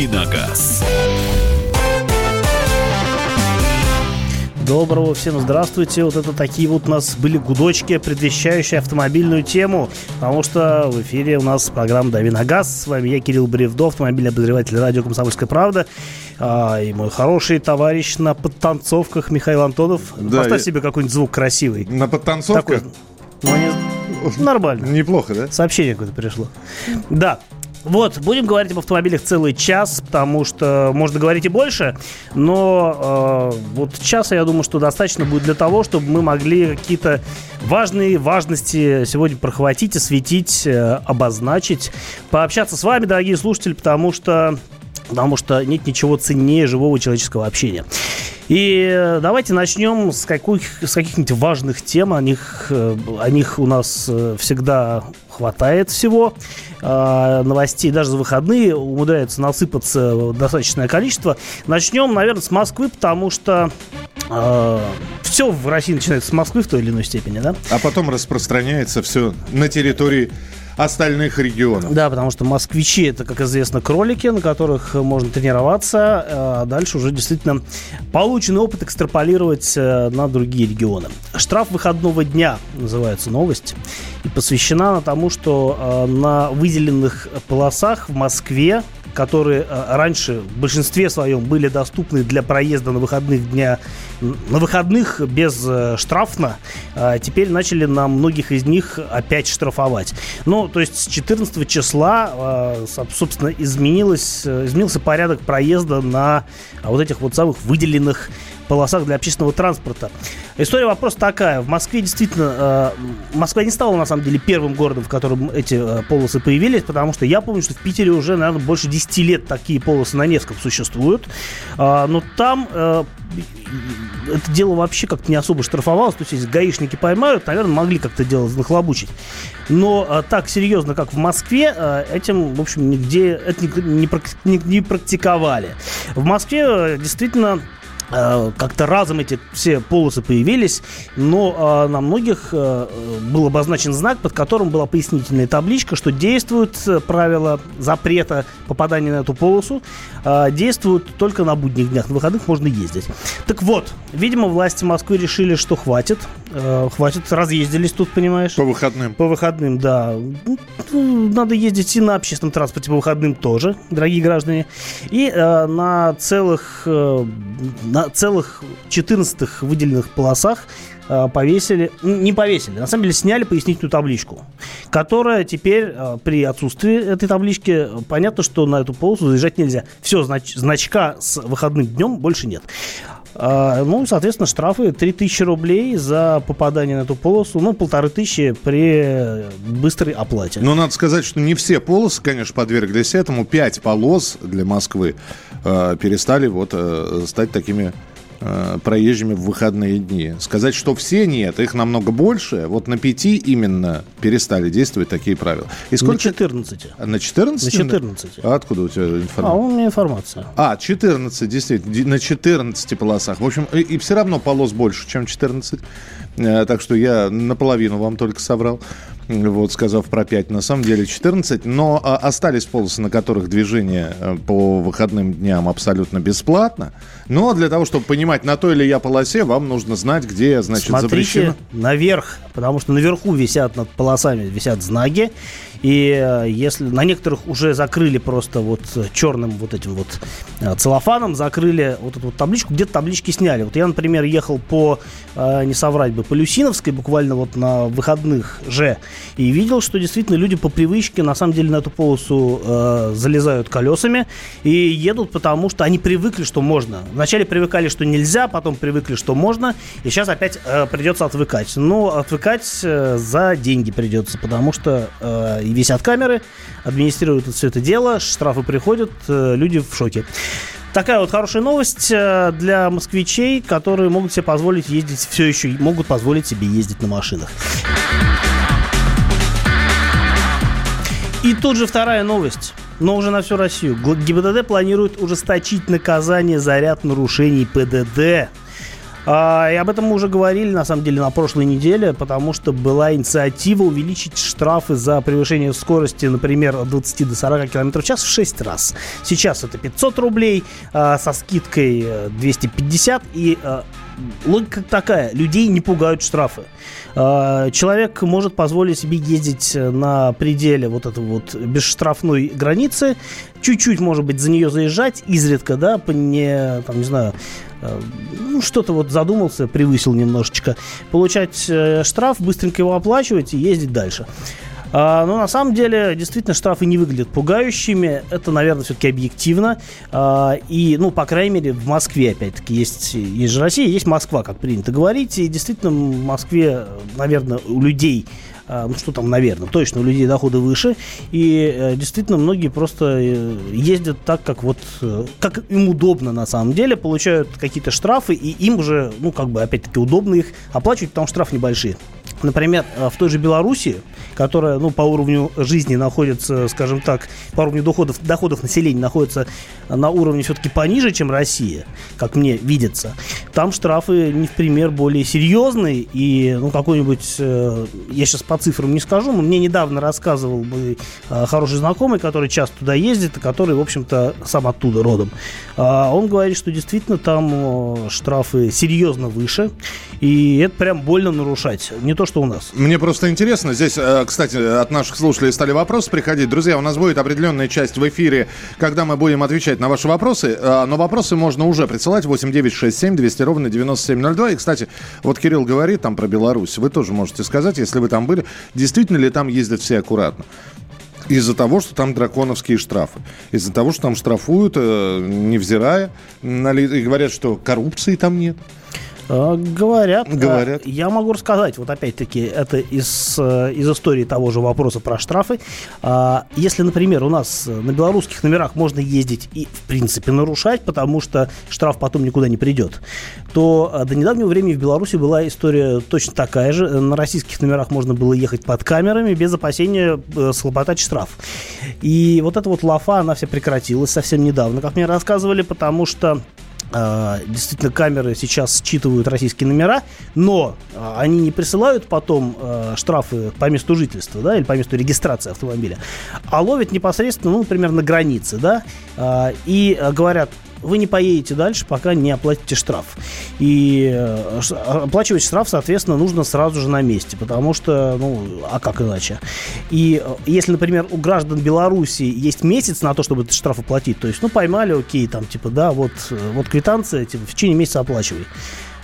«Давиногаз». Доброго всем здравствуйте. Вот это такие вот у нас были гудочки, предвещающие автомобильную тему. Потому что в эфире у нас программа «Дави на газ». С вами я, Кирилл Бревдо, автомобильный обозреватель радио «Комсомольская правда». А, и мой хороший товарищ на подтанцовках Михаил Антонов. Да, Поставь я- себе какой-нибудь звук красивый. На подтанцовках? Такой. Ну, не- Нормально. Неплохо, да? Сообщение какое-то пришло. Да. Вот, будем говорить об автомобилях целый час, потому что можно говорить и больше, но э, вот часа, я думаю, что достаточно будет для того, чтобы мы могли какие-то важные важности сегодня прохватить, осветить, э, обозначить, пообщаться с вами, дорогие слушатели, потому что потому что нет ничего ценнее живого человеческого общения. И э, давайте начнем с, каких, с каких-нибудь важных тем. О них, э, о них у нас э, всегда хватает всего. А, Новостей даже за выходные умудряется насыпаться достаточное количество. Начнем, наверное, с Москвы, потому что все в России начинается с Москвы в той или иной степени, да? А потом распространяется все на территории остальных регионов. Да, потому что москвичи это, как известно, кролики, на которых можно тренироваться, а дальше уже действительно полученный опыт экстраполировать э, на другие регионы. Штраф выходного дня называется новость. И посвящена она тому, что э, на выделенных полосах в Москве которые э, раньше в большинстве своем были доступны для проезда на выходных дня на выходных без э, штрафно, э, теперь начали на многих из них опять штрафовать. Ну, то есть с 14 числа, со- собственно, изменилось, э, изменился порядок проезда на а, вот этих вот самых выделенных полосах для общественного транспорта. История вопрос такая. В Москве действительно... э, Москва не стала, на самом деле, первым городом, в котором эти э, полосы появились, потому что я помню, что в Питере уже, наверное, больше 10 лет такие полосы на Невском существуют. А, но там э, это дело вообще как-то не особо штрафовалось. То есть, если гаишники поймают, наверное, могли как-то дело нахлобучить. Но так серьезно, как в Москве, этим, в общем, нигде это не, не прак- не- не практиковали. В Москве действительно как-то разом эти все полосы появились, но э, на многих э, был обозначен знак, под которым была пояснительная табличка, что действуют э, правила запрета попадания на эту полосу, э, действуют только на будних днях, на выходных можно ездить. Так вот, видимо, власти Москвы решили, что хватит, э, хватит, разъездились тут, понимаешь? По выходным. По выходным, да. Надо ездить и на общественном транспорте по выходным тоже, дорогие граждане. И э, на целых э, на целых 14 выделенных полосах э, повесили, не повесили, на самом деле сняли пояснительную табличку, которая теперь э, при отсутствии этой таблички э, понятно, что на эту полосу заезжать нельзя. Все, знач- значка с выходным днем больше нет. А, Ну, соответственно, штрафы 3000 рублей за попадание на эту полосу, ну, полторы тысячи при быстрой оплате. Но надо сказать, что не все полосы, конечно, подверглись этому. Пять полос для Москвы э, перестали вот э, стать такими э, проезжими в выходные дни. Сказать, что все нет, их намного больше. Вот на пяти именно перестали действовать такие правила. И На сколько? 14. На 14? На 14. А откуда у тебя А, информация? у меня информация. А, 14, действительно, на 14 полосах. В общем, и, все равно полос больше, чем 14. Э, Так что я наполовину вам только соврал, вот, сказав про 5. На самом деле 14. Но а, остались полосы, на которых движение э, по выходным дням абсолютно бесплатно. Но для того, чтобы понимать, на той или я полосе, вам нужно знать, где, значит, Смотрите запрещено. наверх, потому что наверху висят над полосами висят знаки, и э, если на некоторых уже закрыли просто вот э, черным вот этим вот э, целлофаном, закрыли вот эту вот табличку, где-то таблички сняли. Вот я, например, ехал по, не соврать бы, по Люсиновской буквально вот на выходных же, и видел, что действительно люди по привычке на самом деле на эту полосу э, залезают колесами и едут, потому что они привыкли, что можно. Вначале привыкали, что нельзя, потом привыкли, что можно, и сейчас опять э, придется отвыкать. Но отвыкать э, за деньги придется, потому что висят камеры, администрируют все это дело, штрафы приходят, э, люди в шоке. Такая вот хорошая новость э, для москвичей, которые могут себе позволить ездить, все еще могут позволить себе ездить на машинах. И тут же вторая новость, но уже на всю Россию. ГИБДД планирует ужесточить наказание за ряд нарушений ПДД. А, и об этом мы уже говорили, на самом деле, на прошлой неделе, потому что была инициатива увеличить штрафы за превышение скорости, например, от 20 до 40 км в час в 6 раз. Сейчас это 500 рублей, а, со скидкой 250 и а, логика такая, людей не пугают штрафы. А, человек может позволить себе ездить на пределе вот этой вот бесштрафной границы, чуть-чуть, может быть, за нее заезжать, изредка, да, по не, там, не знаю, ну, что-то вот задумался, превысил немножечко, получать э, штраф, быстренько его оплачивать и ездить дальше. А, но на самом деле, действительно, штрафы не выглядят пугающими. Это, наверное, все-таки объективно. А, и, ну, по крайней мере, в Москве, опять-таки, есть, есть же Россия, есть Москва, как принято говорить. И действительно, в Москве, наверное, у людей ну что там, наверное, точно у людей доходы выше, и э, действительно многие просто э, ездят так, как вот, э, как им удобно на самом деле, получают какие-то штрафы, и им уже, ну как бы, опять-таки, удобно их оплачивать, потому что штрафы небольшие. Например, в той же Беларуси, которая ну, по уровню жизни находится, скажем так, по уровню доходов, доходов населения находится на уровне все-таки пониже, чем Россия, как мне видится, там штрафы не в пример более серьезные. И ну, какой-нибудь, э, я сейчас по цифрам не скажу, но мне недавно рассказывал бы э, хороший знакомый, который часто туда ездит, и который, в общем-то, сам оттуда родом. А он говорит, что действительно там э, штрафы серьезно выше, и это прям больно нарушать. Не то, что у нас. Мне просто интересно, здесь кстати, от наших слушателей стали вопросы приходить. Друзья, у нас будет определенная часть в эфире, когда мы будем отвечать на ваши вопросы. А, но вопросы можно уже присылать 8967 200 ровно 9702. И, кстати, вот Кирилл говорит там про Беларусь. Вы тоже можете сказать, если вы там были, действительно ли там ездят все аккуратно. Из-за того, что там драконовские штрафы. Из-за того, что там штрафуют, э, невзирая. И говорят, что коррупции там нет. Э, говорят. Говорят. Я могу рассказать, вот опять-таки, это из, э, из истории того же вопроса про штрафы. А, если, например, у нас на белорусских номерах можно ездить и, в принципе, нарушать, потому что штраф потом никуда не придет, то э, до недавнего времени в Беларуси была история точно такая же. На российских номерах можно было ехать под камерами без опасения схлопотать штраф. И вот эта вот лафа, она вся прекратилась совсем недавно, как мне рассказывали, потому что действительно, камеры сейчас считывают российские номера, но а, они не присылают потом а, штрафы по месту жительства, да, или по месту регистрации автомобиля, а ловят непосредственно, ну, например, на границе, да, и говорят, вы не поедете дальше, пока не оплатите штраф. И э, оплачивать штраф, соответственно, нужно сразу же на месте, потому что, ну, а как иначе? И э, если, например, у граждан Беларуси есть месяц на то, чтобы этот штраф оплатить, то есть, ну, поймали, окей, там, типа, да, вот, э, вот квитанция, типа, в течение месяца оплачивай.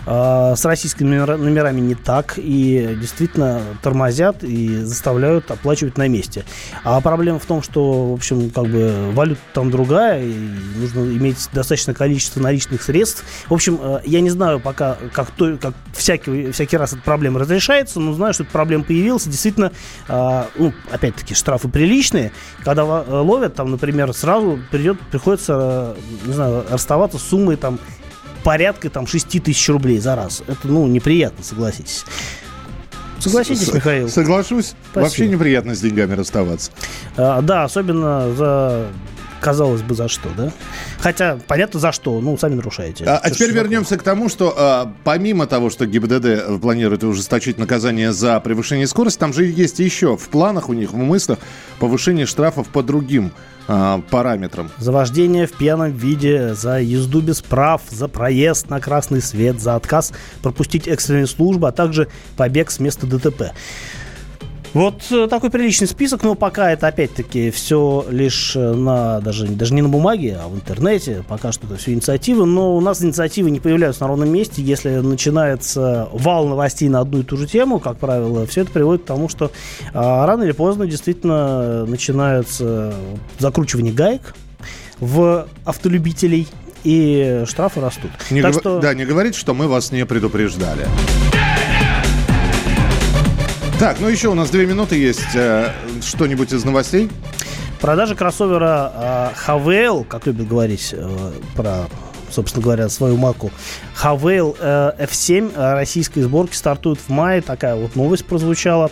А, с российскими номерами не так. И действительно тормозят и заставляют оплачивать на месте. А проблема в том, что, в общем, как бы валюта там другая, и нужно иметь достаточное количество наличных средств. В общем, э, я не знаю пока, как, то, как всякий, всякий раз эта проблема разрешается, но знаю, что эта проблема появилась. Действительно, а, ну, опять-таки, штрафы приличные. Когда ловят, там, например, сразу придет, приходится, не знаю, расставаться с суммой там порядка там 6 тысяч рублей за раз. Это, ну, неприятно, согласитесь. Согласитесь, Михаил? Соглашусь. Спасибо. Вообще неприятно с деньгами расставаться. А, да, особенно за казалось бы, за что, да? Хотя, понятно, за что, ну, сами нарушаете. А, а теперь вернемся к тому, что а, помимо того, что ГИБДД планирует ужесточить наказание за превышение скорости, там же есть еще в планах у них, в мыслях, повышение штрафов по другим а, параметрам. За вождение в пьяном виде, за езду без прав, за проезд на красный свет, за отказ пропустить экстренные службы, а также побег с места ДТП. Вот э, такой приличный список, но пока это опять-таки все лишь э, на даже, даже не на бумаге, а в интернете. Пока что это все инициативы, но у нас инициативы не появляются на ровном месте. Если начинается вал новостей на одну и ту же тему, как правило, все это приводит к тому, что а, рано или поздно действительно начинается закручивание гаек в автолюбителей, и штрафы растут. Не так гов... что... Да, не говорите, что мы вас не предупреждали. Так, ну еще у нас две минуты есть. Э, что-нибудь из новостей? Продажа кроссовера э, Havail, как любят говорить э, про собственно говоря, свою марку. Havail F7 российской сборки стартует в мае. Такая вот новость прозвучала.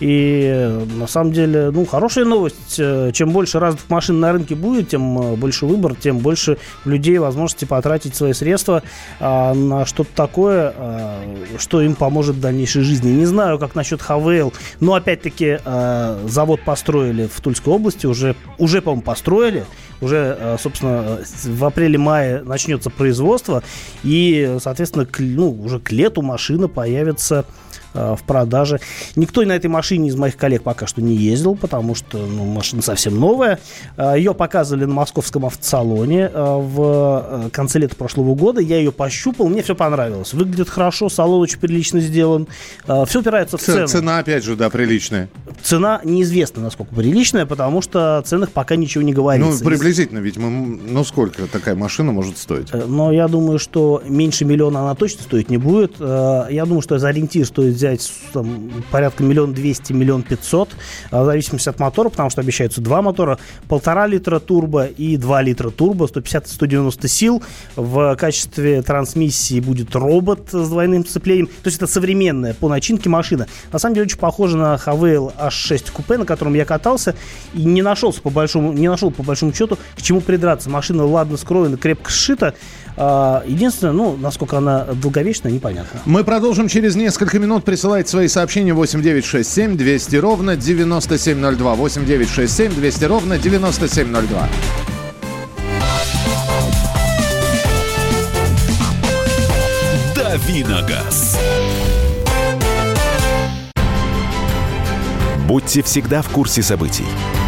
И на самом деле, ну, хорошая новость. Чем больше разных машин на рынке будет, тем больше выбор, тем больше людей возможности потратить свои средства а, на что-то такое, а, что им поможет в дальнейшей жизни. Не знаю, как насчет Хавейл, но опять-таки а, завод построили в Тульской области, уже, уже по-моему, построили уже, э, собственно, в апреле-мае начнется производство, и, соответственно, к, ну, уже к лету машина появится Э, в продаже. Никто на этой машине из моих коллег пока что не ездил, потому что ну, машина совсем новая. Э, ее показывали на московском автосалоне э, в конце лета прошлого года. Я ее пощупал, мне все понравилось. Выглядит хорошо, салон очень прилично сделан. Все упирается в цену. Цена, опять же, да, приличная. Цена неизвестна, насколько приличная, потому что о ценах пока ничего не говорится. Ну, приблизительно, ведь мы, ну, сколько такая машина может стоить? Но я думаю, что меньше миллиона она точно стоить не будет. Я думаю, что за ориентир стоит взять там, порядка миллион двести, миллион пятьсот, а, в зависимости от мотора, потому что обещаются два мотора, полтора литра турбо и два литра турбо, 150-190 сил. В качестве трансмиссии будет робот с двойным сцеплением. То есть это современная по начинке машина. На самом деле очень похожа на Havail H6 купе, на котором я катался и не нашелся по большому, не нашел по большому счету к чему придраться. Машина ладно скроена, крепко сшита. А, единственное, ну, насколько она долговечная, непонятно. Мы продолжим через несколько минут. Присылайте свои сообщения 8967 200 ровно 9702. 8967 200 ровно 9702. Давиногаз. Будьте всегда в курсе событий.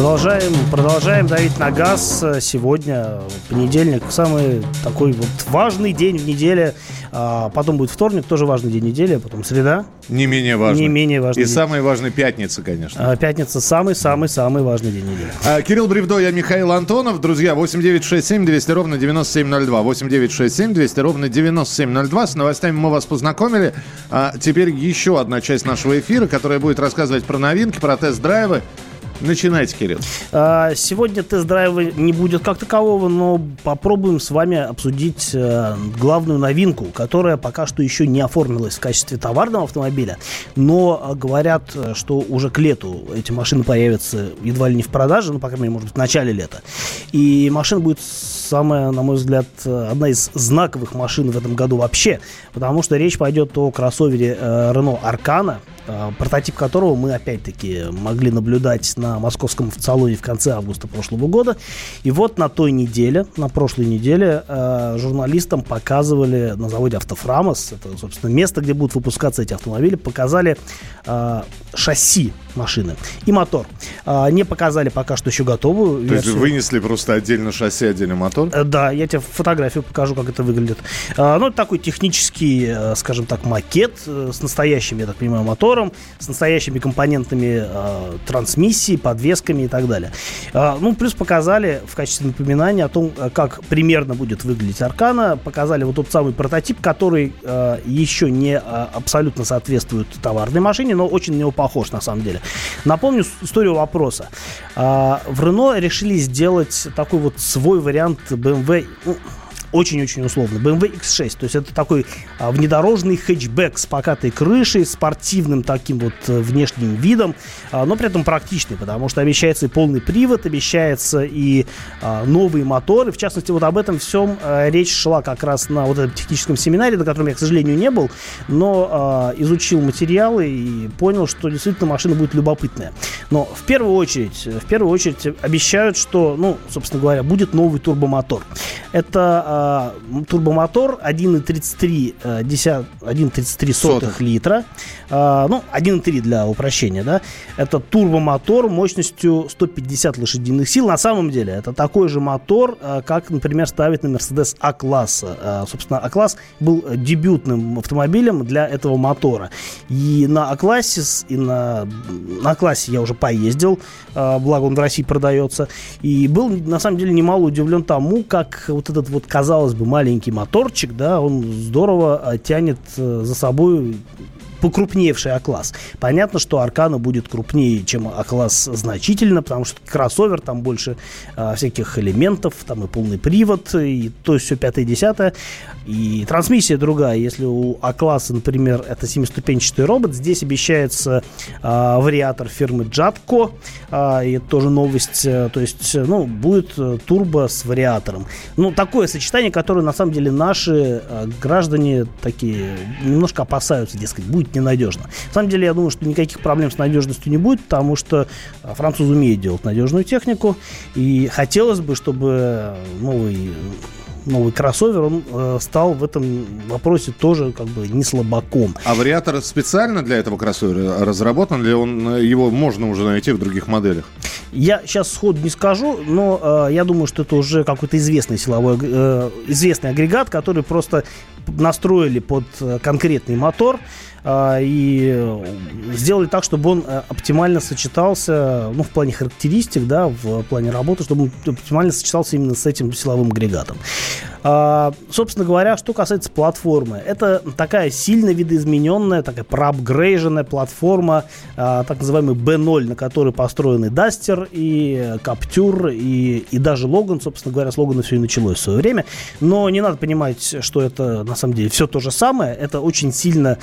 Продолжаем, продолжаем давить на газ. Сегодня понедельник, самый такой вот важный день в неделе. А потом будет вторник, тоже важный день недели, а потом среда. Не менее важный. Не менее важный. И день. самый важный пятница, конечно. А, пятница самый-самый-самый важный день недели. А, Кирилл Бревдо, я Михаил Антонов. Друзья, 8967 200 ровно 9702. 8967 200 ровно 9702. С новостями мы вас познакомили. А теперь еще одна часть нашего эфира, которая будет рассказывать про новинки, про тест-драйвы. Начинайте, Кирилл. А, сегодня тест-драйва не будет как такового, но попробуем с вами обсудить э, главную новинку, которая пока что еще не оформилась в качестве товарного автомобиля, но э, говорят, что уже к лету эти машины появятся едва ли не в продаже, ну, по крайней мере, может быть, в начале лета. И машина будет самая, на мой взгляд, одна из знаковых машин в этом году вообще, потому что речь пойдет о кроссовере э, Renault Arcana, э, прототип которого мы опять-таки могли наблюдать на московском автосалоне в конце августа прошлого года. И вот на той неделе, на прошлой неделе, э, журналистам показывали на заводе Автофрамос, это, собственно, место, где будут выпускаться эти автомобили, показали шасси машины и мотор. Не показали пока что еще готовую То версию. есть вынесли просто отдельно шасси, отдельно мотор? Э, да, я тебе фотографию покажу, как это выглядит. А, ну, это такой технический, э, скажем так, макет э, с настоящим, я так понимаю, мотором, с настоящими компонентами трансмиссии, подвесками и так далее. А, ну, плюс показали в качестве напоминания о том, как примерно будет выглядеть Аркана, показали вот тот самый прототип, который еще не абсолютно соответствует товарной машине, но очень на него похож на самом деле. Напомню историю вопроса. А, в Рено решили сделать такой вот свой вариант BMW очень-очень условно. BMW X6, то есть это такой а, внедорожный хэтчбэк с покатой крышей, спортивным таким вот э, внешним видом, а, но при этом практичный, потому что обещается и полный привод, обещается и а, новые моторы. В частности, вот об этом всем а, речь шла как раз на вот этом техническом семинаре, на котором я, к сожалению, не был, но а, изучил материалы и понял, что действительно машина будет любопытная. Но в первую очередь, в первую очередь обещают, что, ну, собственно говоря, будет новый турбомотор. Это э, турбомотор 1,33 э, 1,33 сотых литра. Э, ну, 1,3 для упрощения, да. Это турбомотор мощностью 150 лошадиных сил. На самом деле, это такой же мотор, э, как, например, ставит на Mercedes А-класса. Э, собственно, А-класс был дебютным автомобилем для этого мотора. И на А-классе, и на, на А-классе я уже поездил, э, благо он в России продается. И был, на самом деле, немало удивлен тому, как вот этот вот, казалось бы, маленький моторчик, да, он здорово э, тянет э, за собой покрупневший А-класс. Понятно, что Аркана будет крупнее, чем А-класс значительно, потому что кроссовер, там больше а, всяких элементов, там и полный привод, и то есть все пятое-десятое. И трансмиссия другая. Если у А-класса, например, это семиступенчатый робот, здесь обещается а, вариатор фирмы Jatco, а, и это тоже новость, э, то есть, ну, будет э, турбо с вариатором. Ну, такое сочетание, которое, на самом деле, наши а, граждане такие немножко опасаются, дескать, будет будет ненадежно. На самом деле, я думаю, что никаких проблем с надежностью не будет, потому что а, французы умеют делать надежную технику, и хотелось бы, чтобы новый новый кроссовер, он э, стал в этом вопросе тоже как бы не слабаком. А вариатор специально для этого кроссовера разработан, или он, его можно уже найти в других моделях? Я сейчас сходу не скажу, но э, я думаю, что это уже какой-то известный силовой, э, известный агрегат, который просто настроили под э, конкретный мотор. А, и сделали так, чтобы он э, оптимально сочетался, ну, в плане характеристик, да, в плане работы, чтобы он оптимально сочетался именно с этим силовым агрегатом. А, собственно говоря, что касается платформы, это такая сильно видоизмененная, такая проапгрейженная платформа, а, так называемый B0, на которой построены Duster и Captur и, и даже Logan, собственно говоря, с Логана все и началось в свое время, но не надо понимать, что это на самом деле все то же самое, это очень сильно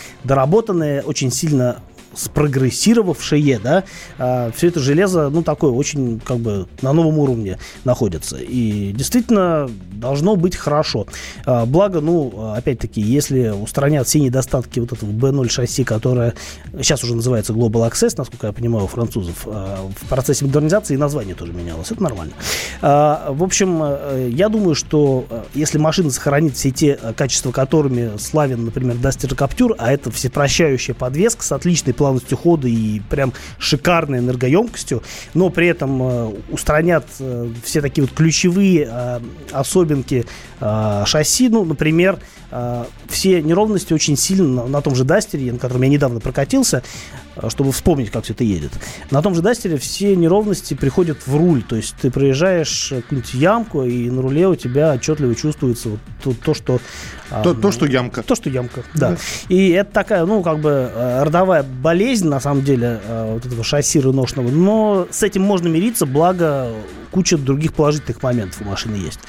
доработанное, очень сильно спрогрессировавшее, да, а, все это железо, ну, такое очень, как бы, на новом уровне находится. И действительно должно быть хорошо. А, благо, ну, опять-таки, если устранят все недостатки вот этого B0 шасси, которое сейчас уже называется Global Access, насколько я понимаю, у французов, а, в процессе модернизации название тоже менялось. Это нормально. А, в общем, э, я думаю, что э, если машина сохранит все те э, качества, которыми славен, например, Duster Captur, а это всепрощающая подвеска с отличной плавностью хода и прям шикарной энергоемкостью, но при этом э, устранят э, все такие вот ключевые э, особенки шасси, ну, например, все неровности очень сильно на, на том же Дастере, на котором я недавно прокатился, Э, чтобы вспомнить, как все это едет. На том же Дастере все неровности приходят в руль, то есть ты проезжаешь какую-нибудь ямку, и на руле у тебя отчетливо чувствуется вот то, то что... То, то, что ямка. То, что ямка, да. да. И это такая, ну, как бы э, родовая болезнь, на самом деле, э, вот этого шасси рыношного, но с этим можно мириться, благо куча других положительных моментов у машины есть.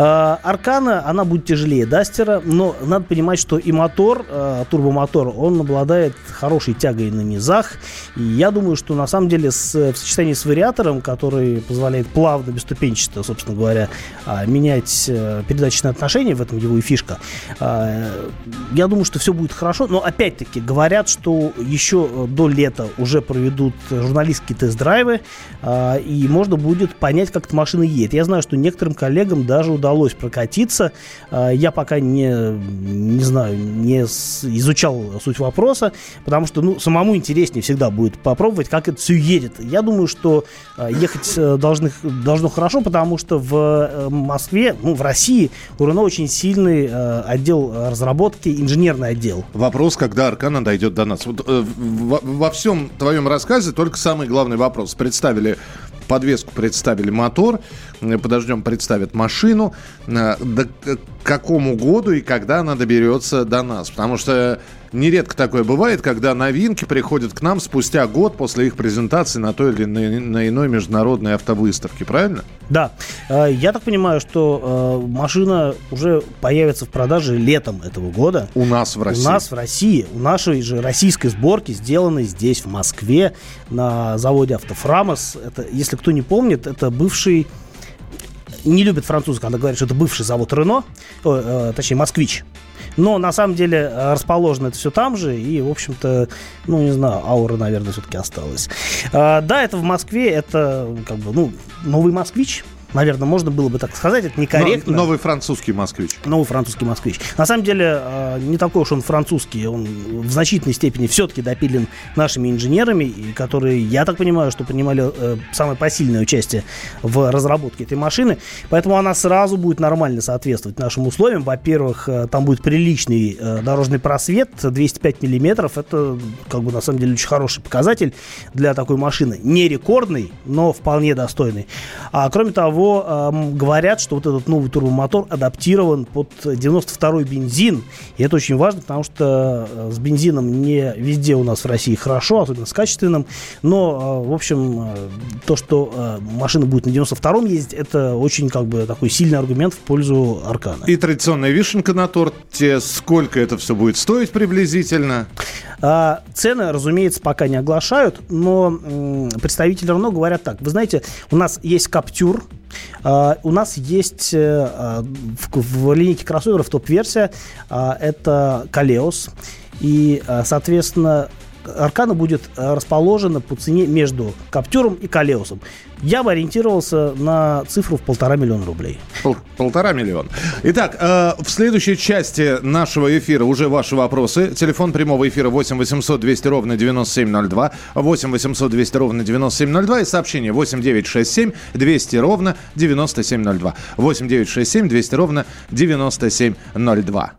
А, Аркана, она будет тяжелее Дастера, но надо понимать, что и мотор, а, турбомотор, он обладает хорошей тягой на низах. И я думаю, что на самом деле с, в сочетании с вариатором, который позволяет плавно, бесступенчато, собственно говоря, а, менять э, передаточные отношения, в этом его и фишка, я думаю, что все будет хорошо. Но опять-таки говорят, что еще до лета уже проведут журналистские тест-драйвы, и можно будет понять, как эта машина едет. Я знаю, что некоторым коллегам даже удалось удалось прокатиться. А, я пока не, не знаю, не изучал суть вопроса, потому что, ну, самому интереснее всегда будет попробовать, как это все едет. Я думаю, что а, ехать э, должны, должно хорошо, потому что в э, Москве, ну, в России у Рено очень сильный э, отдел разработки, инженерный отдел. Вопрос, когда Аркана дойдет до нас. Вот, во, во всем твоем рассказе только самый главный вопрос. Представили подвеску представили мотор, подождем, представят машину. Э, до какому году и когда она доберется до нас? Потому что нередко такое бывает, когда новинки приходят к нам спустя год после их презентации на той или на иной международной автовыставке, правильно? Да. Э, я так понимаю, что машина уже появится в продаже летом этого года. У нас в России? У нас в России. У нашей же российской сборки, сделанной здесь, в Москве, на заводе «Автофрамос». Это, если кто не помнит, это бывший не любят французы, когда говорят, что это бывший завод Рено, э, точнее, Москвич. Но на самом деле э, расположено это все там же, и, в общем-то, ну, не знаю, аура, наверное, все-таки осталась. Э, да, это в Москве, это как бы, ну, новый москвич, наверное, можно было бы так сказать, это некорректно. Но, новый французский москвич. Новый французский москвич. На самом деле, э, не такой уж он французский, он в значительной степени все-таки допилен нашими инженерами, которые, я так понимаю, что принимали э, самое посильное участие в разработке этой машины, поэтому она сразу будет нормально соответствовать нашим условиям. Во-первых, э, там будет приличный дорожный просвет, 205 миллиметров, это, как бы, на самом деле, очень хороший показатель для такой машины. Не рекордный, но вполне достойный. А кроме того, э, говорят, что вот этот новый турбомотор адаптирован под 92-й бензин. И это очень важно, потому что э, с бензином не везде у нас в России хорошо, особенно с качественным. Но, э, в общем, э, то, что э, машина будет на 92-м ездить, это очень как бы такой сильный аргумент в пользу Аркана. И традиционная вишенка на торте. Сколько это все будет стоить приблизительно? А, цены, разумеется, пока не оглашают, но представители равно говорят так. Вы знаете, у нас есть Каптюр, у нас есть э, а, в, в линейке кроссоверов топ-версия, а, это Калеос. И, соответственно, Аркана будет расположена по цене между Каптюром и Калеусом я бы ориентировался на цифру в полтора миллиона рублей. Пол, полтора миллиона. Итак, э, в следующей части нашего эфира уже ваши вопросы. Телефон прямого эфира 8 800 200 ровно 9702. 8 800 200 ровно 9702. И сообщение 8 967 200 ровно 9702. 8 967 200 ровно 9702.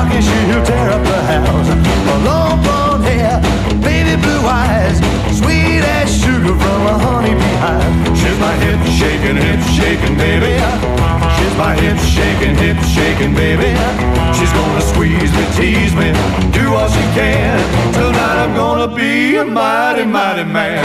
talking, she'll tear up the house. A long blonde hair, baby blue eyes, sweet as sugar from a honeybee hive. She's my hip shaking, hip shaking, baby. She's my hip shaking, hip shaking, baby. She's gonna squeeze me, tease me, do all she can. Tonight I'm gonna be a mighty, mighty man.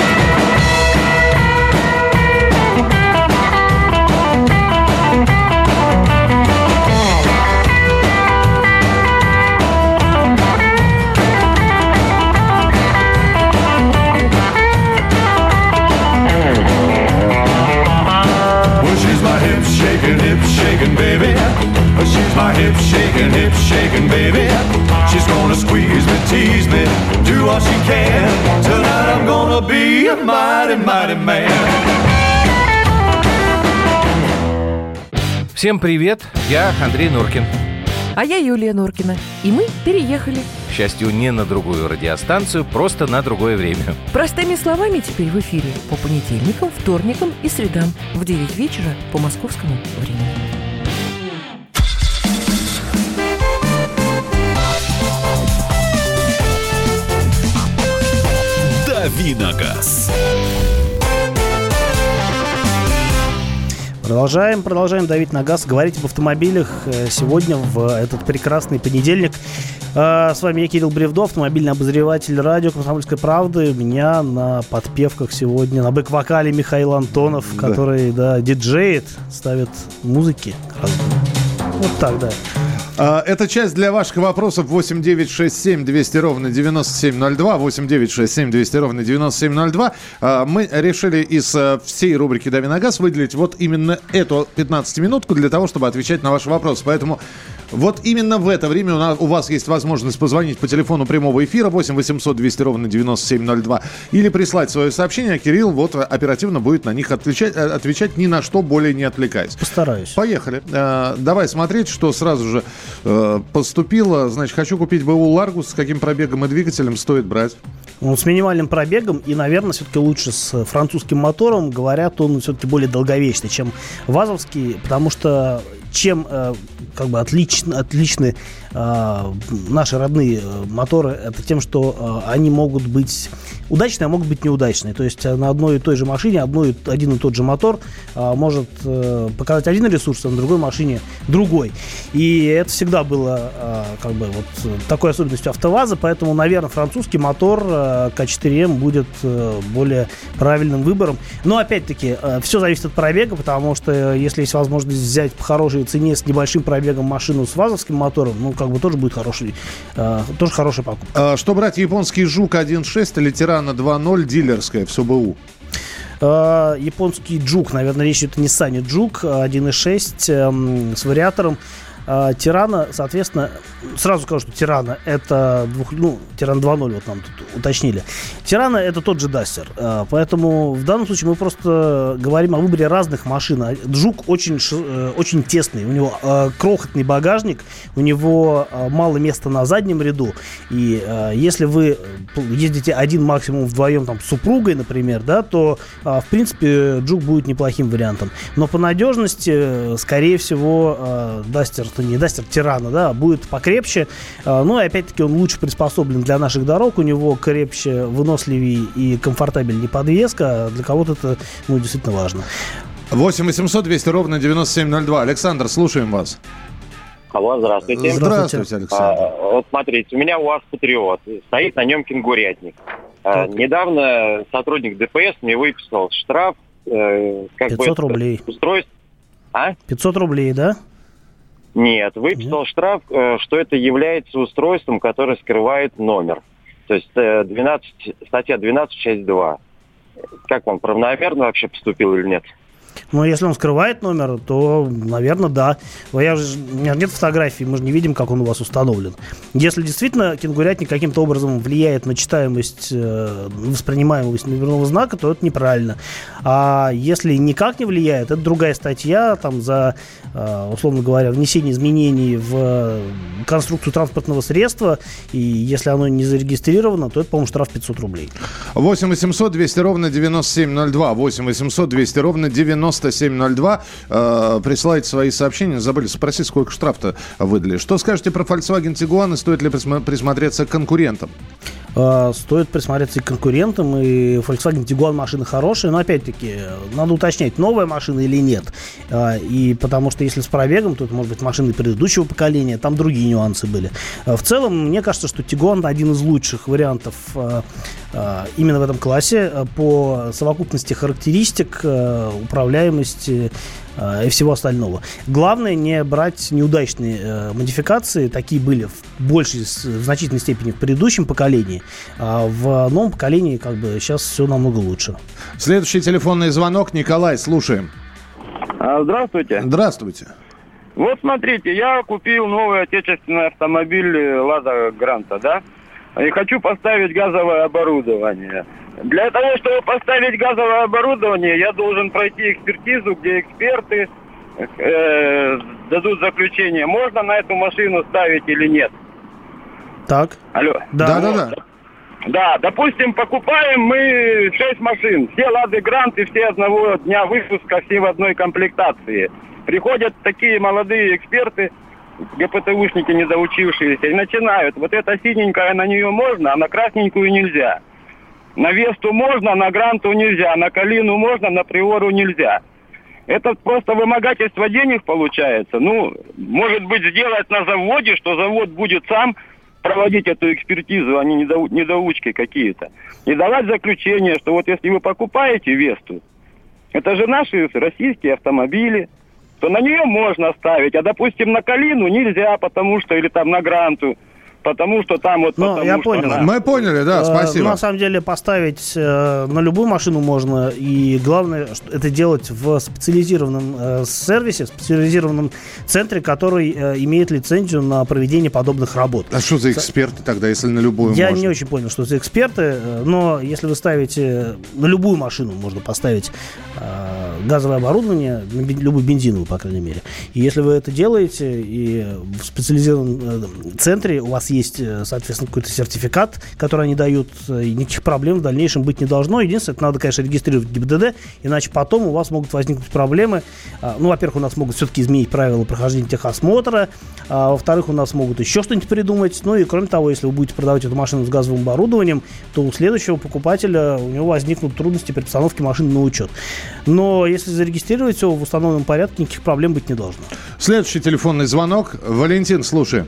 Всем привет, я Андрей Нуркин. А я Юлия Нуркина. И мы переехали. К счастью, не на другую радиостанцию, просто на другое время. Простыми словами теперь в эфире по понедельникам, вторникам и средам в 9 вечера по московскому времени. Давиногаз. Продолжаем, продолжаем давить на газ, говорить об автомобилях э, сегодня в этот прекрасный понедельник. Э, с вами я, Кирилл Бревдо, автомобильный обозреватель радио «Комсомольской правды». У меня на подпевках сегодня на бэк-вокале Михаил Антонов, да. который, да, диджеет, ставит музыки. Вот так, да. А, Это часть для ваших вопросов 8 9 6 7 200 ровно 9702. 8 9 6 7 200 ровно 9702. А, Мы решили из э, всей рубрики «Дави на газ» выделить вот именно эту 15-минутку для того, чтобы отвечать на ваши вопросы. Поэтому вот именно в это время у, нас, у вас есть возможность позвонить по телефону прямого эфира 8 800 200 ровно 9702 или прислать свое сообщение, Кирилл вот оперативно будет на них отвечать, э, отвечать ни на что более не отвлекаясь. Постараюсь. Поехали. Э, Давай смотреть, что сразу же э, поступило. Значит, хочу купить БУ Ларгус. С каким пробегом и двигателем стоит брать? Он с минимальным пробегом и, наверное, все-таки лучше с французским мотором. Говорят, он все-таки более долговечный, чем вазовский, потому что чем э, как бы отличны, отличны э, наши родные э, моторы, это тем, что э, они могут быть удачные, а могут быть неудачные. То есть э, на одной и той же машине одной, один и тот же мотор может показать один ресурс, а на другой машине другой. И это всегда было как бы вот такой особенностью АвтоВАЗа, поэтому, наверное, французский мотор э, К4М будет более правильным выбором. Но опять-таки все зависит от пробега, потому что если есть возможность взять по хорошей цене с небольшим пробегом машину с вазовским мотором, ну как бы тоже будет хороший, э, тоже хорошая покупка. А, Что брать? Японский Жук 1.6 или Тирана 2.0 дилерская, все БУ? Э, японский Джук, наверное, речь идет о Nissan Джук 1.6 эм, с вариатором. Э, Terrano, соответственно, сразу скажу, что Terrano это двух, ну, Terrano 2.0 вот нам тут уточнили. Terrano это тот же Duster, э, поэтому в данном случае мы просто говорим о выборе разных машин. А Juke очень, э, очень тесный, у него э, крохотный багажник, у него э, мало места на заднем ряду, и э, если вы э, ездите один максимум вдвоем там с супругой, например, да, то э, в принципе Juke будет неплохим вариантом. Но по надежности, э, скорее всего, э, Duster, то не Duster, Terrano, да, будет покрепче. Э, Ну и опять-таки он лучше приспособлен для наших дорог, у него крепче, выносливее и комфортабельнее подвеска. Для кого-то это ну, действительно важно. 8 800 200 ровно 9702. Александр, слушаем вас. Алло, здравствуйте. Здравствуйте, Александр. А, вот смотрите, у меня УАЗ Патриот, стоит на нем кенгурятник. А, недавно сотрудник ДПС мне выписал штраф, э, как 500 бы рублей. устройств. А? 500 рублей, да? Нет, выписал штраф, э, что это является устройством, которое скрывает номер. То есть э, 12, статья 12, часть 2. Как он, правомерно вообще поступил или нет? Но если он скрывает номер, то, наверное, да. Я же, у меня нет фотографий, мы же не видим, как он у вас установлен. Если действительно кенгурятник каким-то образом влияет на читаемость, э, воспринимаемость номерного знака, то это неправильно. А если никак не влияет, это другая статья, там за, э, условно говоря, внесение изменений в конструкцию транспортного средства, и если оно не зарегистрировано, то это, по-моему, штраф 500 рублей. 8 800 200 ровно 9702. 8 800 200 ровно 9702. Э, присылайте свои сообщения. Забыли спросить, сколько штраф-то выдали. Что скажете про Volkswagen Tiguan и стоит ли присмотреться к конкурентам? Э, Стоит присмотреться и к конкурентам, и Volkswagen Tiguan машина хорошая, но опять-таки надо уточнять, новая машина или нет. Э, И потому что если с пробегом, то это может быть машины предыдущего поколения, там другие нюансы были. Э, В целом, мне кажется, что Tiguan один из лучших вариантов именно в этом классе по совокупности характеристик, управляемости и всего остального. Главное не брать неудачные э, модификации, такие были в большей, с- в значительной степени в предыдущем поколении, а в новом поколении как бы сейчас все намного лучше. Следующий телефонный звонок. Николай, слушаем. А, Здравствуйте. Здравствуйте. Вот смотрите, я купил новый отечественный автомобиль э, Лада Гранта, да? И хочу поставить газовое оборудование. Для того, чтобы поставить газовое оборудование, я должен пройти экспертизу, где эксперты э, дадут заключение, можно на эту машину ставить или нет. Так, Алло. да. Да-да-да. Да, допустим, покупаем мы шесть машин. Все Лады Гранты, все одного дня выпуска, все в одной комплектации. Приходят такие молодые эксперты, ГПТУшники недоучившиеся, и начинают. Вот эта синенькая на нее можно, а на красненькую нельзя. На Весту можно, на Гранту нельзя, на Калину можно, на Приору нельзя. Это просто вымогательство денег получается. Ну, может быть, сделать на заводе, что завод будет сам проводить эту экспертизу, а не недоу- недоучки какие-то. И давать заключение, что вот если вы покупаете Весту, это же наши российские автомобили, то на нее можно ставить, а, допустим, на Калину нельзя, потому что, или там на Гранту, потому что там вот... Ну, я что понял. она- Мы поняли, да, Э, спасибо. На самом деле поставить э, на любую машину можно, и главное что это делать в специализированном э, сервисе, в специализированном центре, который э, имеет лицензию на проведение подобных работ. А что за эксперты тогда, если на любую Я можно? не очень понял, что это эксперты, э, но если вы ставите на любую машину, можно поставить э, газовое оборудование, на бен- любую бензиновую, по крайней мере. И если вы это делаете, и в специализированном э, центре у вас есть, э, соответственно, какой-то сертификат, который они дают, э, и никаких проблем в дальнейшем быть не должно. Единственное, это надо, конечно, регистрировать ГИБДД, иначе потом у вас могут возникнуть проблемы. А, Ну, во-первых, у нас могут все-таки изменить правила прохождения техосмотра, а, во-вторых, у нас могут еще что-нибудь придумать. Ну и кроме того, если вы будете продавать эту машину с газовым оборудованием, то у следующего покупателя у него возникнут трудности при постановке машины на учет. Но если зарегистрировать все в установленном порядке, никаких проблем быть не должно. Следующий телефонный звонок. Валентин, слушай.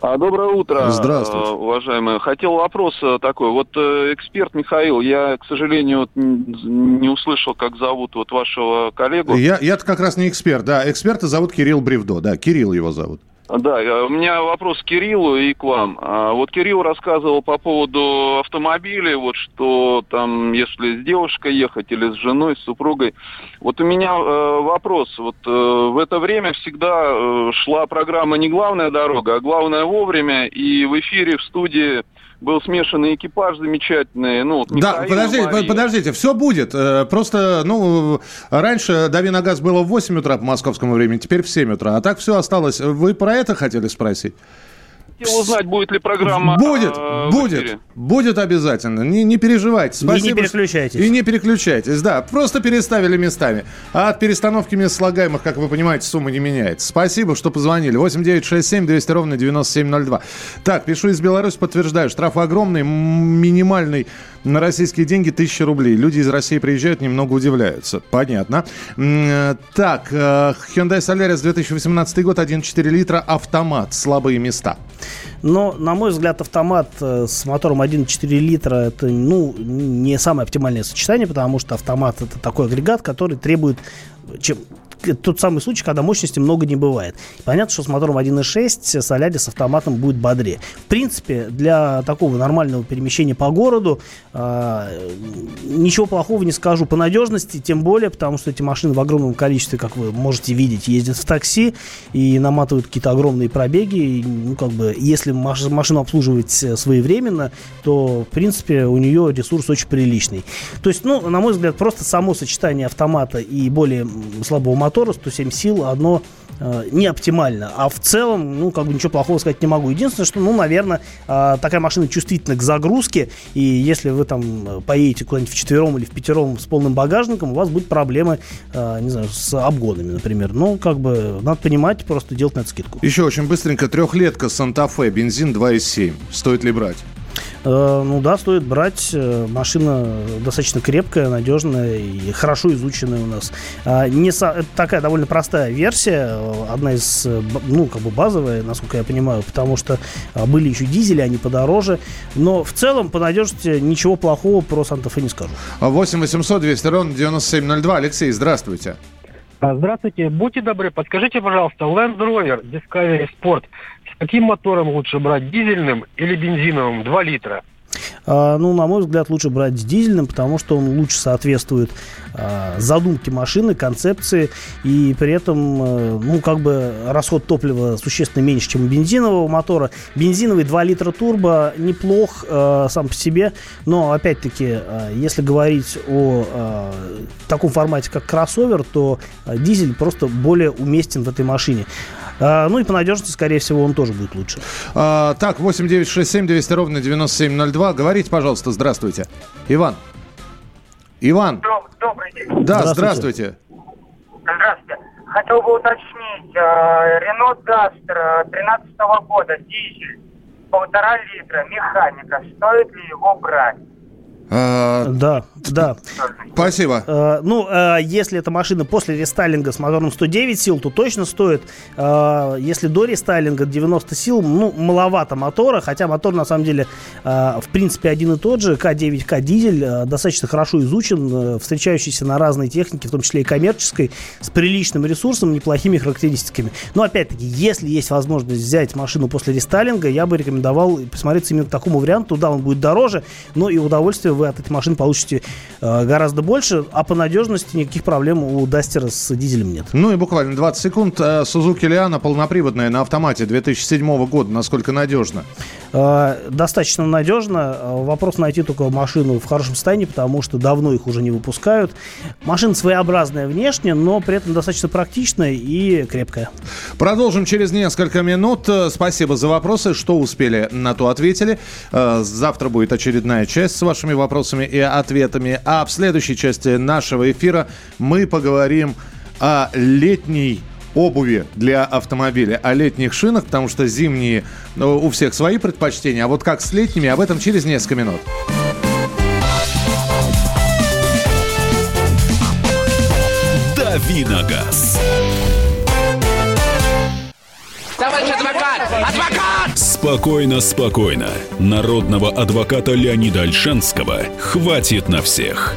А, Доброе утро, Здравствуйте. э, уважаемые. Хотел вопрос э, такой. Вот э, эксперт Михаил, я, к сожалению, не услышал, как зовут вот вашего коллегу. Я, я-то как раз не эксперт, да. Эксперта зовут Кирилл Бревдо, да, Кирилл его зовут. Да, э, у меня вопрос к Кириллу и к вам. А, Вот Кирилл рассказывал по поводу автомобилей, вот что там, если с девушкой ехать или с женой, с супругой. Вот у меня э, вопрос. Вот э, в это время всегда шла программа не главная дорога, а главное вовремя. И в эфире в студии был смешанный экипаж замечательный. Ну, вот Да, подождите, Мария. по- подождите, все будет. Э, Просто, ну, раньше дави на газ было в 8 утра по московскому времени, теперь в 7 утра. А так все осталось. Вы про это хотели спросить? Хотел узнать, будет ли программа Будет, э, будет, будет обязательно. Не, не переживайте. не Спасибо, переключайтесь. И не переключайтесь, да. Просто переставили местами. А от перестановки мест слагаемых, как вы понимаете, сумма не меняется. Спасибо, что позвонили. 8967 200 ровно 9702. Так, пишу из Беларуси, подтверждаю. Штраф огромный, минимальный на российские деньги 1000 рублей. Люди из России приезжают, немного удивляются. Понятно. Так, э, Hyundai Solaris 2018 год, 1,4 литра, автомат, слабые места. Но, на мой взгляд, автомат э, с мотором 1,4 литра это ну, не самое оптимальное сочетание, потому что автомат это такой агрегат, который требует чем, тот самый случай, когда мощности много не бывает. Понятно, что с мотором 1.6 Соляри с автоматом будет бодрее. В принципе, для такого нормального перемещения по городу а, ничего плохого не скажу по надежности, тем более, потому что эти машины в огромном количестве, как вы можете видеть, ездят в такси и наматывают какие-то огромные пробеги. И, ну, как бы, если маш- машину обслуживать э, своевременно, то, в принципе, у нее ресурс очень приличный. То есть, ну, на мой взгляд, просто само сочетание автомата и более слабого мотора, 107 сил, одно э, не оптимально. А в целом, ну, как бы ничего плохого сказать не могу. Единственное, что, ну, наверное, э, такая машина чувствительна к загрузке, и если вы там э, поедете куда-нибудь в четвером или в пятером с полным багажником, у вас будут проблемы, не знаю, с обгонами, например. Ну, как бы, надо понимать, просто делать на это скидку. Еще очень быстренько. Трехлетка Санта-Фе, бензин 2,7. Стоит ли брать? Э, ну да, стоит брать. Э, Машина достаточно крепкая, надежная и хорошо изученная у нас. А, Не со- Это такая довольно простая версия, э, одна из, ну, как бы базовая, насколько я понимаю, потому что а, были еще дизели, они подороже. Но в целом, по надежности, ничего плохого про Санта-Фе не скажу. 8 800 200 ровно 9702. Алексей, здравствуйте. А, Здравствуйте. Будьте добры, подскажите, пожалуйста, Land Rover Discovery Sport каким мотором лучше брать, дизельным или бензиновым? 2 литра. А, Ну, на мой взгляд, лучше брать с дизельным, потому что он лучше соответствует а, задумке машины, концепции, и при этом, э, ну, как бы расход топлива существенно меньше, чем у бензинового мотора. Бензиновый 2 литра турбо неплох э, сам по себе, но, опять-таки, э, если говорить о таком формате, как кроссовер, то дизель просто более уместен в этой машине. А, Ну и по надежности, скорее всего, он тоже будет лучше. А, так, 8 9 6 7 200 ровно 9702. Говорите, пожалуйста, здравствуйте. Иван. Иван. Добрый день. Да, Здравствуйте. здравствуйте. Здравствуйте. Хотел бы уточнить, Рено Дастер 13 года, дизель, полтора литра, механика, стоит ли его брать? А, Да, да. Спасибо. Э, Ну, э, если эта машина после рестайлинга с мотором 109 сил, то точно стоит. Э, Если до рестайлинга 90 сил, ну, маловато мотора, хотя мотор на самом деле в принципе один и тот же. К9К дизель достаточно хорошо изучен, встречающийся на разной технике, в том числе и коммерческой, с приличным ресурсом, неплохими характеристиками. Но опять-таки, если есть возможность взять машину после рестайлинга, я бы рекомендовал присмотреться именно к такому варианту. Да, он будет дороже, но и удовольствие вы от этой машины получите э, гораздо больше, а по надежности никаких проблем у Дастера с дизелем нет. Ну и буквально 20 секунд. Э, Сузуки Лиана полноприводная на автомате 2007 года. Насколько надежно? Э, Достаточно надежно. Э, Вопрос найти только машину в хорошем состоянии, потому что давно их уже не выпускают. Машина своеобразная внешне, но при этом достаточно практичная и крепкая. Продолжим через несколько минут. Э, Спасибо за вопросы. Что успели, на то ответили. Завтра будет очередная часть с вашими вопросами и ответами. А в следующей части нашего эфира мы поговорим о летней обуви для автомобиля, о летних шинах, потому что зимние ну, у всех свои предпочтения, а вот как с летними, об этом через несколько минут. Давиногаз. Товарищ адвокат! Адвокат! Спокойно, спокойно. Народного адвоката Леонида Альшанского хватит на всех.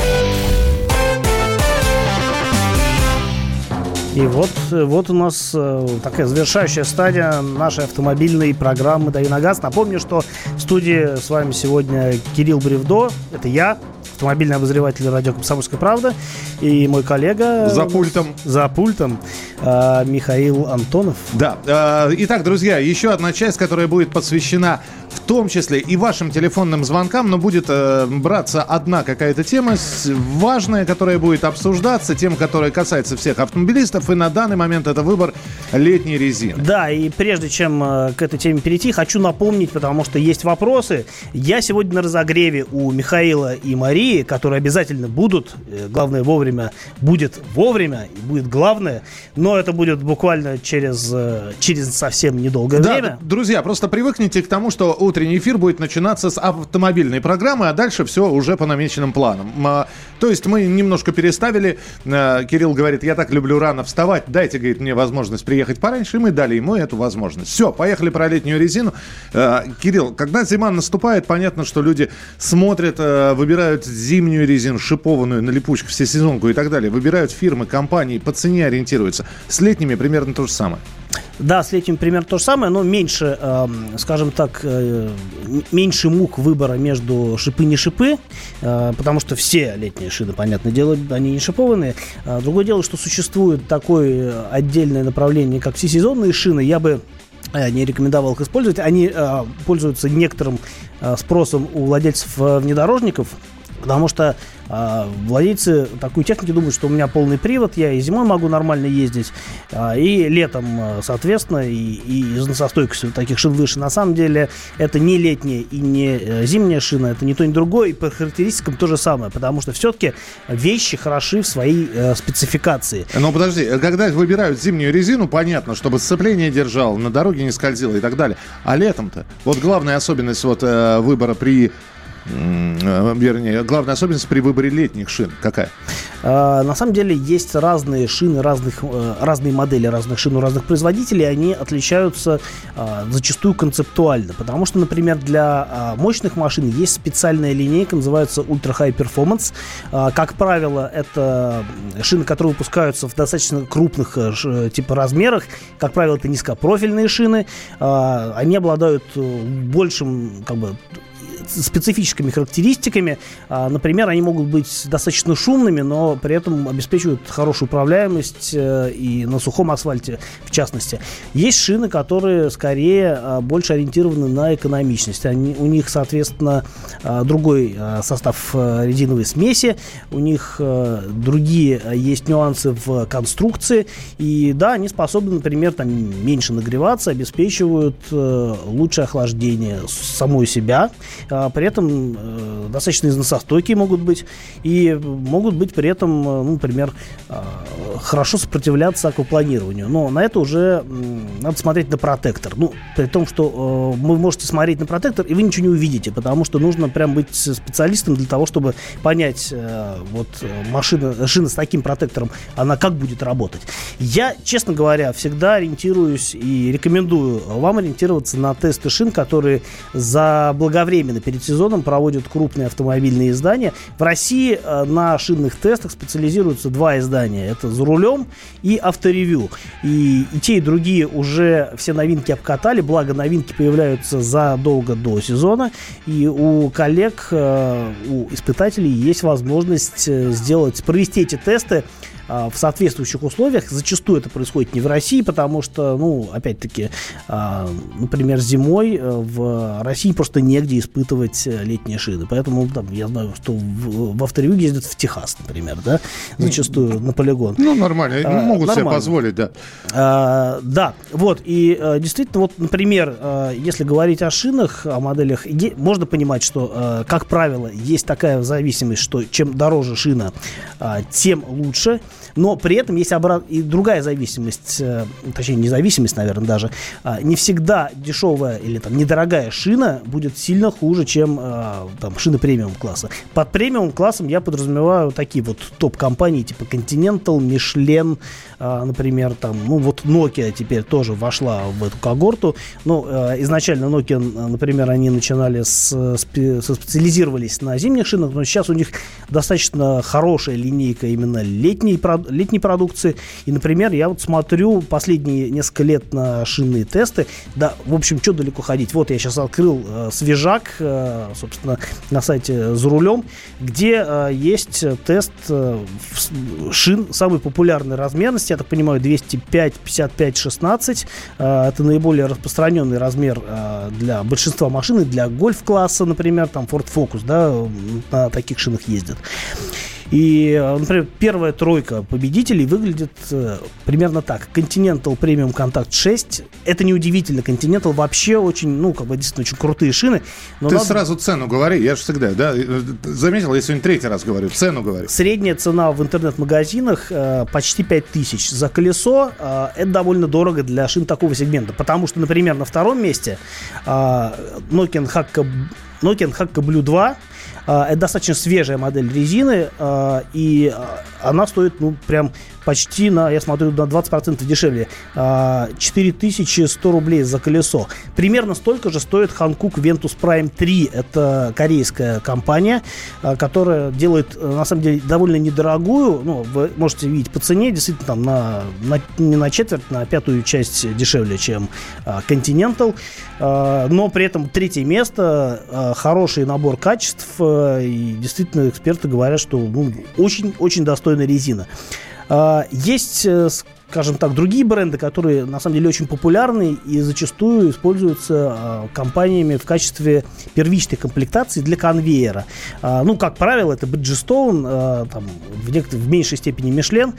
И вот, вот у нас э, такая завершающая стадия нашей автомобильной программы «Дави на газ». Напомню, что в студии с вами сегодня Кирилл Бревдо, это я, автомобильный обозреватель радио «Комсомольская правда», и мой коллега... За пультом. За пультом э, Михаил Антонов. Да. Э, Итак, друзья, еще одна часть, которая будет посвящена в том числе и вашим телефонным звонкам, но будет э, браться одна какая-то тема с- важная, которая будет обсуждаться, тема, которая касается всех автомобилистов, и на данный момент это выбор летней резины. Да, и прежде чем э, к этой теме перейти, хочу напомнить, потому что есть вопросы. Я сегодня на разогреве у Михаила и Марии, которые обязательно будут, э, главное вовремя, будет вовремя, и будет главное, но это будет буквально через, э, через совсем недолгое Да, время. друзья, просто привыкните к тому, что утренний эфир будет начинаться с автомобильной программы, а дальше все уже по намеченным планам. А, То есть мы немножко переставили. Э, Кирилл говорит, я так люблю рано вставать, дайте, говорит, мне возможность приехать пораньше, и мы дали ему эту возможность. Все, поехали про летнюю резину. Э, Кирилл, когда зима наступает, понятно, что люди смотрят, э, выбирают зимнюю резину, шипованную, на липучках, всесезонку и так далее. Выбирают фирмы, компании, по цене ориентируются. С летними примерно то же самое. Да, с летним примерно то же самое, но меньше, эм, скажем так, э, меньше мук выбора между шипы не шипы, э, потому что все летние шины, понятное дело, они не шипованные. А Другое дело, что существует такое отдельное направление, как всесезонные шины. Я бы э, не рекомендовал их использовать. Они э, пользуются некоторым э, спросом у владельцев э, внедорожников, потому что э, владельцы такой техники думают, что у меня полный привод, я и зимой могу нормально ездить, а, и летом, э, соответственно, и, и износостойкость таких шин выше. На самом деле это не летняя и не э, зимняя шина, это не то, ни другое, и по характеристикам то же самое, потому что все-таки вещи хороши в своей э, спецификации. Но подожди, э, когда выбирают зимнюю резину, понятно, чтобы сцепление держал, на дороге не скользило и так далее. А летом-то? Вот главная особенность вот э, выбора при... э, Вернее, главная особенность при выборе летних шин какая? А, На самом деле есть разные шины, разных, э, разные модели разных шин у разных производителей, они отличаются а, зачастую концептуально, потому что, например, для а, мощных машин есть специальная линейка, называется Ultra High Performance. Как правило, это шины, которые выпускаются в достаточно крупных э, типа размерах, как правило, это низкопрофильные шины, они обладают большим как бы специфическими характеристиками. А, например, они могут быть достаточно шумными, но при этом обеспечивают хорошую управляемость э, и на сухом асфальте в частности. Есть шины, которые скорее а, больше ориентированы на экономичность. Они, у них, соответственно, а, другой состав э, резиновой смеси, у них э, другие есть нюансы в конструкции. И да, они способны, например, там, меньше нагреваться, обеспечивают лучшее охлаждение самой себя. При этом достаточно износостойкие могут быть. И могут быть при этом, ну, например, хорошо сопротивляться аквапланированию. Но на это уже надо смотреть на протектор. Ну, при том, что э, вы можете смотреть на протектор, и вы ничего не увидите, потому что нужно прям быть специалистом для того, чтобы понять, э, вот машина, шина с таким протектором, она как будет работать. Я, честно говоря, всегда ориентируюсь и рекомендую вам ориентироваться на тесты шин, которые заблаговременно перед сезоном проводят крупные автомобильные издания. В России э, на шинных тестах специализируются два издания. Это «За рулем» и «Авторевью». И, и те, и другие уже все новинки обкатали, благо новинки появляются задолго до сезона, и у коллег, э, у испытателей есть возможность э, сделать, провести эти тесты а, в соответствующих условиях. Зачастую это происходит не в России, потому что, ну, опять-таки, а, например, зимой э, в России просто негде испытывать э, летние шины. Поэтому там, я знаю, что в, в авторевью ездят в Техас, например, да, зачастую на полигон. Ну, нормально, а, могут нормально. себе позволить, да. А, да, вот, и э, действительно, вот, например, если говорить о шинах, о моделях, можно понимать, что, как правило, есть такая зависимость, что чем дороже шина, тем лучше. Но при этом есть обрат... и другая зависимость, э, точнее, независимость, наверное, даже. А, не всегда дешевая или там недорогая шина будет сильно хуже, чем а, там, шины премиум класса. Под премиум классом я подразумеваю такие вот топ-компании типа Continental, Michelin, а, например, там, ну вот Nokia теперь тоже вошла в эту когорту. Ну, изначально Nokia, например, они начинали с, специализировались на зимних шинах, но сейчас у них достаточно хорошая линейка именно летней летней продукции. И, например, я вот смотрю последние несколько лет на шинные тесты. Да, в общем, что далеко ходить. Вот я сейчас открыл э, свежак, э, собственно, на сайте «За рулем», где э, есть тест э, шин самой популярной размерности. Я так понимаю, 205, 55, 16. Э, это наиболее распространенный размер э, для большинства машин, и для гольф-класса, например, там Ford Focus, да, на таких шинах ездят. И, э, например, первая тройка победителей выглядит э, примерно так. Continental Premium Contact 6. Это неудивительно. Continental вообще очень, ну, как бы действительно очень крутые шины. Но Ты надо... сразу цену говори. Я же всегда, да, э, заметил, я сегодня третий раз говорю, цену говорю. Средняя цена в интернет-магазинах э, почти 5000 за колесо. Э, это довольно дорого для шин такого сегмента. Потому что, например, на втором месте э, Nokia Hakka Nokia Hakka Blue 2 а, это достаточно свежая модель резины, а, и а, она стоит, ну, прям почти на, я смотрю, на 20% дешевле. 4100 рублей за колесо. Примерно столько же стоит Hankook Ventus Prime 3. Это корейская компания, которая делает, на самом деле, довольно недорогую, ну, вы можете видеть по цене, действительно, там, на, на, не на четверть, на пятую часть дешевле, чем Continental. Но при этом третье место, хороший набор качеств, и действительно эксперты говорят, что ну, очень-очень достойная резина. А, есть э, скажем так, другие бренды, которые на самом деле очень популярны и зачастую используются э, компаниями в качестве первичной комплектации для конвейера. Э, ну, как правило, это Bridgestone, э, там, в, в меньшей степени Michelin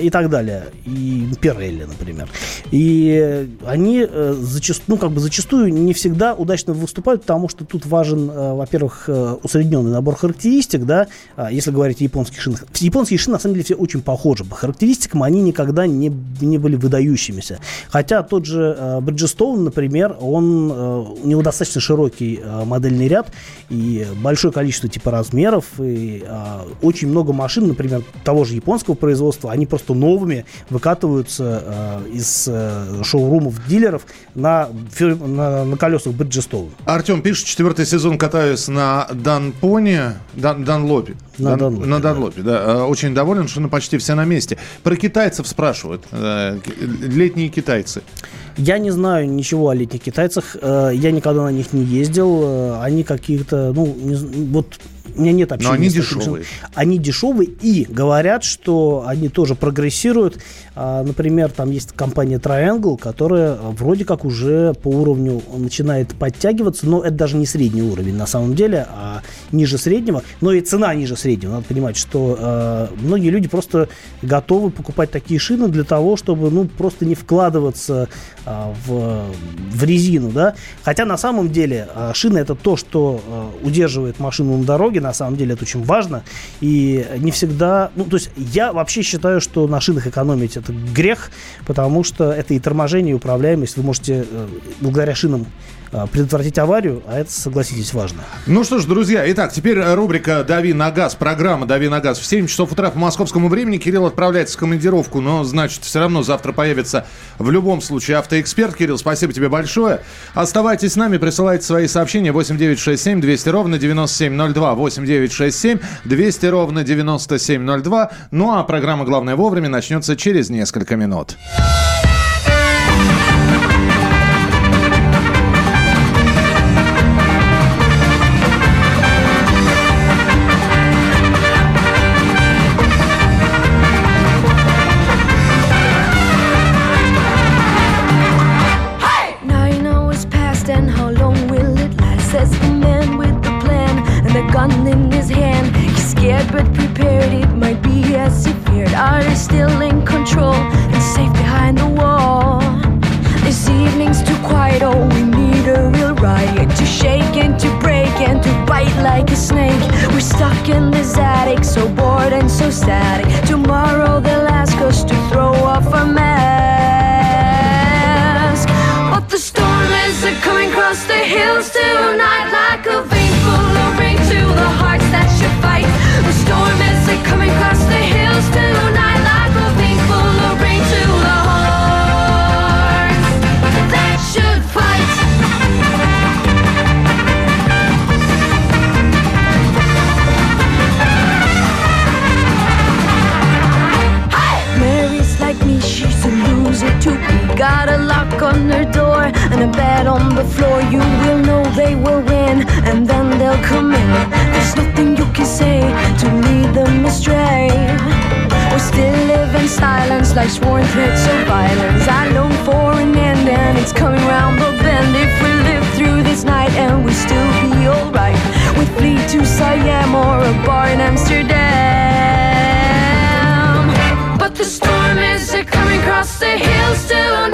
и так далее. И Pirelli, например. И они э, зачастую, ну, как бы зачастую не всегда удачно выступают, потому что тут важен, э, во-первых, э, усредненный набор характеристик, да, если говорить о японских шинах. Японские шины, на самом деле, все очень похожи. По характеристикам они никак никогда не, не были выдающимися. Хотя тот же э, Bridgestone, например, он, э, у него достаточно широкий э, модельный ряд и большое количество типа размеров, и очень много машин, например, того же японского производства, они просто новыми выкатываются из шоурумов дилеров на, на, на колесах Bridgestone. Артем пишет, четвертый сезон катаюсь на Данпоне, Дан, Данлопе. На Да, Данлопе, На Данлопе, да. Э, Очень доволен, что ну, почти все на месте. Про китайцев спрашивают. э, Летние китайцы. Я не знаю ничего о летних китайцах. э, Я никогда на них не ездил. Они какие-то, ну, не вот у меня нет общения. они с такими дешевые. Они дешевые и говорят, что они тоже прогрессируют. А, Например, там есть компания Triangle, которая вроде как уже по уровню начинает подтягиваться, но это даже не средний уровень на самом деле, а ниже среднего. Но и цена ниже среднего. Надо понимать, что э, многие люди просто готовы покупать такие шины для того, чтобы ну просто не вкладываться а, в, в резину, да. Хотя на самом деле а, шина это то, что а, удерживает машину на дороге. На самом деле это очень важно и не всегда. Ну то есть я вообще считаю, что на шинах экономить это грех, потому что это и торможение, и управляемость. Вы можете э, благодаря шинам предотвратить аварию, а это, согласитесь, важно. Ну что ж, друзья, итак, теперь рубрика «Дави на газ», программа «Дави на газ». В 7 часов утра по московскому времени Кирилл отправляется в командировку, но, значит, все равно завтра появится в любом случае автоэксперт. Кирилл, спасибо тебе большое. Оставайтесь с нами, присылайте свои сообщения 8967 200 ровно 9702, 8967 200 ровно 9702. Ну а программа «Главное вовремя» начнется через несколько минут. hills to